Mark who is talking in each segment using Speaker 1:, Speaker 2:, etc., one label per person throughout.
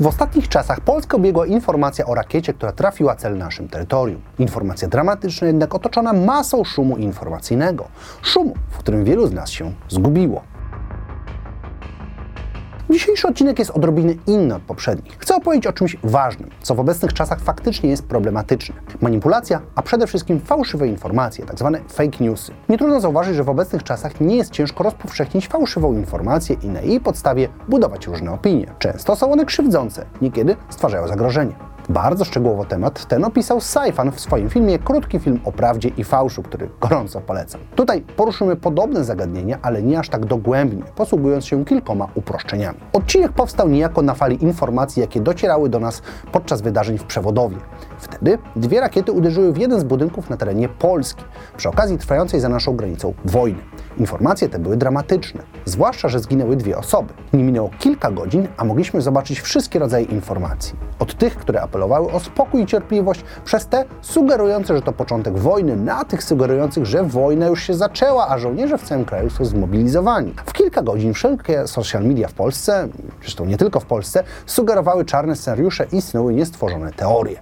Speaker 1: W ostatnich czasach Polskę obiegła informacja o rakiecie, która trafiła cel na naszym terytorium. Informacja dramatyczna, jednak otoczona masą szumu informacyjnego. Szumu, w którym wielu z nas się zgubiło. Dzisiejszy odcinek jest odrobinę inny od poprzednich. Chcę opowiedzieć o czymś ważnym, co w obecnych czasach faktycznie jest problematyczne. Manipulacja, a przede wszystkim fałszywe informacje, tzw. Tak fake newsy. Nie trudno zauważyć, że w obecnych czasach nie jest ciężko rozpowszechnić fałszywą informację i na jej podstawie budować różne opinie. Często są one krzywdzące, niekiedy stwarzają zagrożenie. Bardzo szczegółowo temat ten opisał Saifan w swoim filmie Krótki film o prawdzie i fałszu, który gorąco polecam. Tutaj poruszymy podobne zagadnienia, ale nie aż tak dogłębnie, posługując się kilkoma uproszczeniami. Odcinek powstał niejako na fali informacji, jakie docierały do nas podczas wydarzeń w Przewodowie. Wtedy dwie rakiety uderzyły w jeden z budynków na terenie Polski, przy okazji trwającej za naszą granicą wojny. Informacje te były dramatyczne, zwłaszcza, że zginęły dwie osoby. Nie minęło kilka godzin, a mogliśmy zobaczyć wszystkie rodzaje informacji. Od tych, które apelowały o spokój i cierpliwość, przez te sugerujące, że to początek wojny, na tych sugerujących, że wojna już się zaczęła, a żołnierze w całym kraju są zmobilizowani. W kilka godzin wszelkie social media w Polsce, zresztą nie tylko w Polsce, sugerowały czarne scenariusze i snuły niestworzone teorie.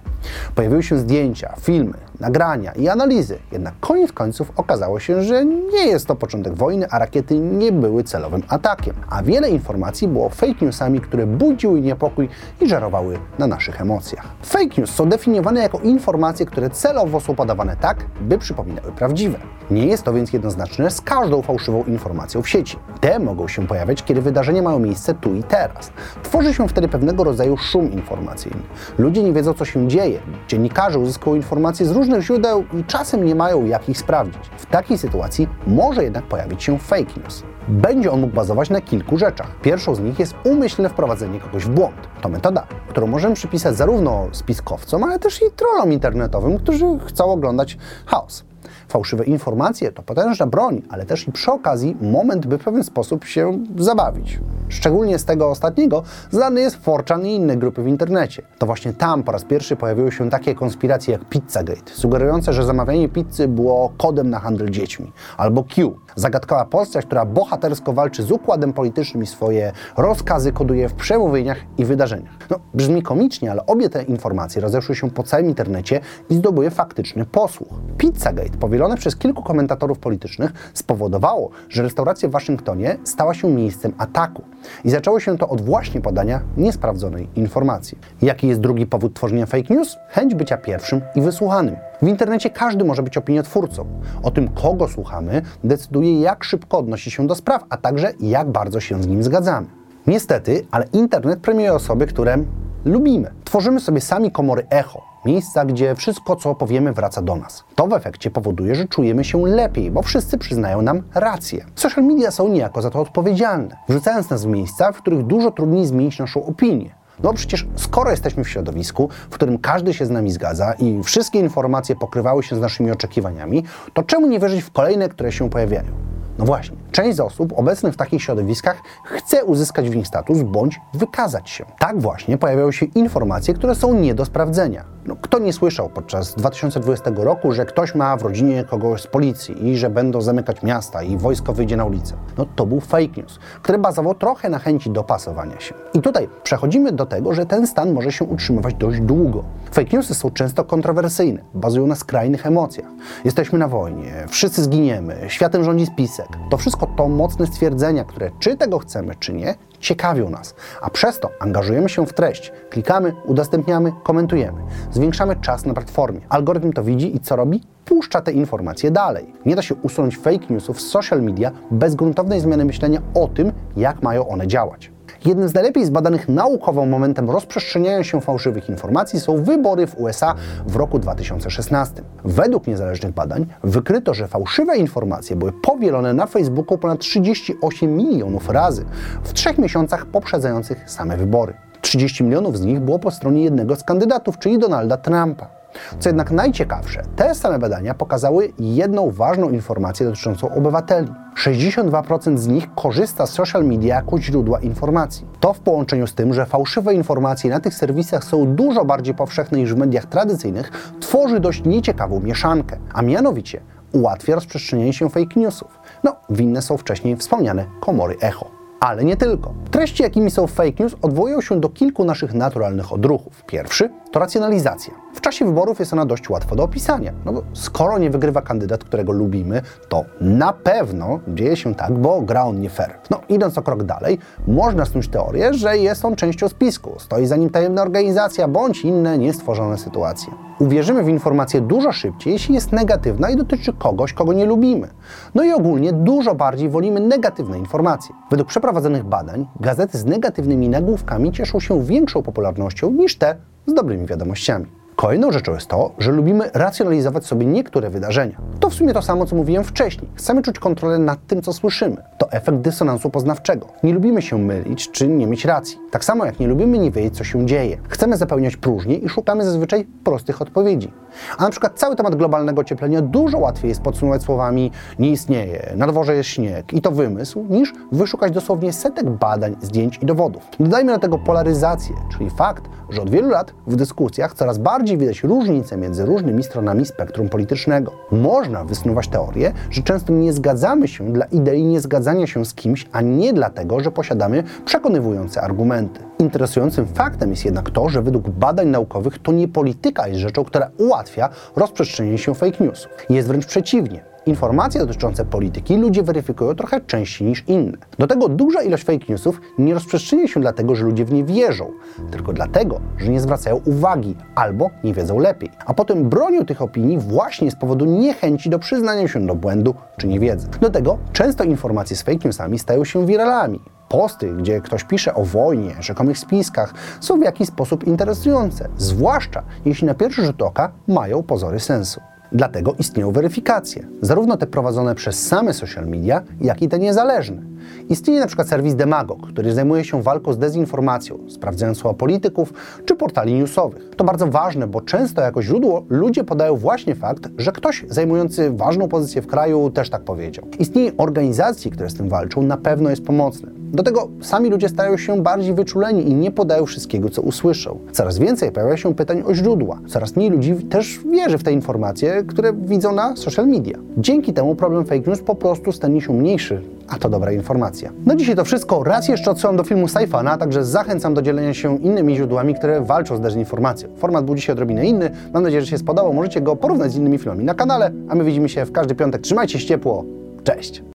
Speaker 1: Pojawiły się zdjęcia, filmy, nagrania i analizy, jednak koniec końców okazało się, że nie jest to początek wojny, a rakiety nie były celowym atakiem. A wiele informacji było fake newsami, które budziły niepokój i żerowały na naszych emocjach. Fake news są definiowane jako informacje, które celowo są podawane tak, by przypominały prawdziwe. Nie jest to więc jednoznaczne z każdą fałszywą informacją w sieci. Te mogą się pojawiać, kiedy wydarzenia mają miejsce tu i teraz. Tworzy się wtedy pewnego rodzaju szum informacyjny. Ludzie nie wiedzą, co się dzieje. Dziennikarze uzyskują informacje z różnych źródeł i czasem nie mają jak ich sprawdzić. W takiej sytuacji może jednak pojawić się fake news. Będzie on mógł bazować na kilku rzeczach. Pierwszą z nich jest umyślne wprowadzenie kogoś w błąd. To metoda, którą możemy przypisać zarówno spiskowcom, ale też i trollom internetowym, którzy chcą oglądać chaos. Fałszywe informacje to potężna broń, ale też i przy okazji moment, by w pewien sposób się zabawić. Szczególnie z tego ostatniego znany jest Forchan i inne grupy w internecie. To właśnie tam po raz pierwszy pojawiły się takie konspiracje jak Pizzagate, sugerujące, że zamawianie pizzy było kodem na handel dziećmi, albo Q, zagadkowa postać, która bohatersko walczy z układem politycznym i swoje rozkazy koduje w przemówieniach i wydarzeniach. No, brzmi komicznie, ale obie te informacje rozeszły się po całym internecie i zdobyły faktyczny posłuch. Pizzagate, powielone przez kilku komentatorów politycznych, spowodowało, że restauracja w Waszyngtonie stała się miejscem ataku. I zaczęło się to od właśnie podania niesprawdzonej informacji. Jaki jest drugi powód tworzenia fake news? Chęć bycia pierwszym i wysłuchanym. W internecie każdy może być opiniotwórcą. O tym, kogo słuchamy, decyduje, jak szybko odnosi się do spraw, a także jak bardzo się z nim zgadzamy. Niestety, ale internet premiuje osoby, które lubimy. Tworzymy sobie sami komory echo, miejsca, gdzie wszystko, co powiemy, wraca do nas. To w efekcie powoduje, że czujemy się lepiej, bo wszyscy przyznają nam rację. Social media są niejako za to odpowiedzialne, wrzucając nas w miejsca, w których dużo trudniej zmienić naszą opinię. No przecież skoro jesteśmy w środowisku, w którym każdy się z nami zgadza i wszystkie informacje pokrywały się z naszymi oczekiwaniami, to czemu nie wierzyć w kolejne, które się pojawiają? No właśnie, część z osób obecnych w takich środowiskach chce uzyskać w nich status bądź wykazać się. Tak właśnie pojawiają się informacje, które są nie do sprawdzenia. No, kto nie słyszał podczas 2020 roku, że ktoś ma w rodzinie kogoś z policji i że będą zamykać miasta i wojsko wyjdzie na ulicę? No to był fake news, który bazował trochę na chęci dopasowania się. I tutaj przechodzimy do tego, że ten stan może się utrzymywać dość długo. Fake newsy są często kontrowersyjne, bazują na skrajnych emocjach. Jesteśmy na wojnie, wszyscy zginiemy, światem rządzi spisek. To wszystko to mocne stwierdzenia, które czy tego chcemy, czy nie, ciekawią nas, a przez to angażujemy się w treść. Klikamy, udostępniamy, komentujemy. Zwiększamy czas na platformie. Algorytm to widzi i co robi? Puszcza te informacje dalej. Nie da się usunąć fake newsów z social media bez gruntownej zmiany myślenia o tym, jak mają one działać. Jednym z najlepiej zbadanych naukowo momentem rozprzestrzeniania się fałszywych informacji są wybory w USA w roku 2016. Według niezależnych badań wykryto, że fałszywe informacje były powielone na Facebooku ponad 38 milionów razy w trzech miesiącach poprzedzających same wybory. 30 milionów z nich było po stronie jednego z kandydatów, czyli Donalda Trumpa. Co jednak najciekawsze, te same badania pokazały jedną ważną informację dotyczącą obywateli. 62% z nich korzysta z social media jako źródła informacji. To w połączeniu z tym, że fałszywe informacje na tych serwisach są dużo bardziej powszechne niż w mediach tradycyjnych, tworzy dość nieciekawą mieszankę, a mianowicie ułatwia rozprzestrzenianie się fake newsów. No, winne są wcześniej wspomniane komory echo. Ale nie tylko. Treści, jakimi są fake news, odwołują się do kilku naszych naturalnych odruchów. Pierwszy to racjonalizacja. W czasie wyborów jest ona dość łatwa do opisania. No bo skoro nie wygrywa kandydat, którego lubimy, to na pewno dzieje się tak, bo gra on nie fair. No, idąc o krok dalej, można snuć teorię, że jest on częścią spisku, stoi za nim tajemna organizacja bądź inne niestworzone sytuacje. Uwierzymy w informację dużo szybciej, jeśli jest negatywna i dotyczy kogoś, kogo nie lubimy. No i ogólnie dużo bardziej wolimy negatywne informacje. Według przeprowadzonych badań, gazety z negatywnymi nagłówkami cieszą się większą popularnością niż te z dobrymi wiadomościami. Kolejną rzeczą jest to, że lubimy racjonalizować sobie niektóre wydarzenia. To w sumie to samo, co mówiłem wcześniej. Chcemy czuć kontrolę nad tym, co słyszymy. To efekt dysonansu poznawczego. Nie lubimy się mylić czy nie mieć racji. Tak samo jak nie lubimy nie wiedzieć, co się dzieje. Chcemy zapełniać próżnię i szukamy zazwyczaj prostych odpowiedzi. A na przykład cały temat globalnego ocieplenia dużo łatwiej jest podsumować słowami nie istnieje, na dworze jest śnieg i to wymysł, niż wyszukać dosłownie setek badań, zdjęć i dowodów. Dodajmy do tego polaryzację, czyli fakt, że od wielu lat w dyskusjach coraz bardziej widać różnice między różnymi stronami spektrum politycznego. Można wysnuwać teorię, że często nie zgadzamy się dla idei niezgadzania się z kimś, a nie dlatego, że posiadamy przekonywujące argumenty. Interesującym faktem jest jednak to, że według badań naukowych to nie polityka jest rzeczą, która ułatwia rozprzestrzenienie się fake newsów. Jest wręcz przeciwnie. Informacje dotyczące polityki ludzie weryfikują trochę częściej niż inne. Do tego duża ilość fake newsów nie rozprzestrzenia się dlatego, że ludzie w nie wierzą, tylko dlatego, że nie zwracają uwagi albo nie wiedzą lepiej. A potem bronią tych opinii właśnie z powodu niechęci do przyznania się do błędu czy niewiedzy. Do tego często informacje z fake newsami stają się wiralami. Posty, gdzie ktoś pisze o wojnie, rzekomych spiskach, są w jakiś sposób interesujące, zwłaszcza jeśli na pierwszy rzut oka mają pozory sensu. Dlatego istnieją weryfikacje, zarówno te prowadzone przez same social media, jak i te niezależne. Istnieje na przykład serwis Demagog, który zajmuje się walką z dezinformacją, sprawdzając słowa polityków czy portali newsowych. To bardzo ważne, bo często jako źródło ludzie podają właśnie fakt, że ktoś zajmujący ważną pozycję w kraju też tak powiedział. Istnieje organizacje, które z tym walczą, na pewno jest pomocne. Do tego sami ludzie stają się bardziej wyczuleni i nie podają wszystkiego, co usłyszą. Coraz więcej pojawia się pytań o źródła. Coraz mniej ludzi też wierzy w te informacje, które widzą na social media. Dzięki temu problem fake news po prostu stanie się mniejszy, a to dobra informacja. No dzisiaj to wszystko. Raz jeszcze odsyłam do filmu Saifana, a także zachęcam do dzielenia się innymi źródłami, które walczą z dezinformacją. Format był dzisiaj odrobinę inny. Mam nadzieję, że się spodobał. Możecie go porównać z innymi filmami na kanale, a my widzimy się w każdy piątek. Trzymajcie się ciepło. Cześć!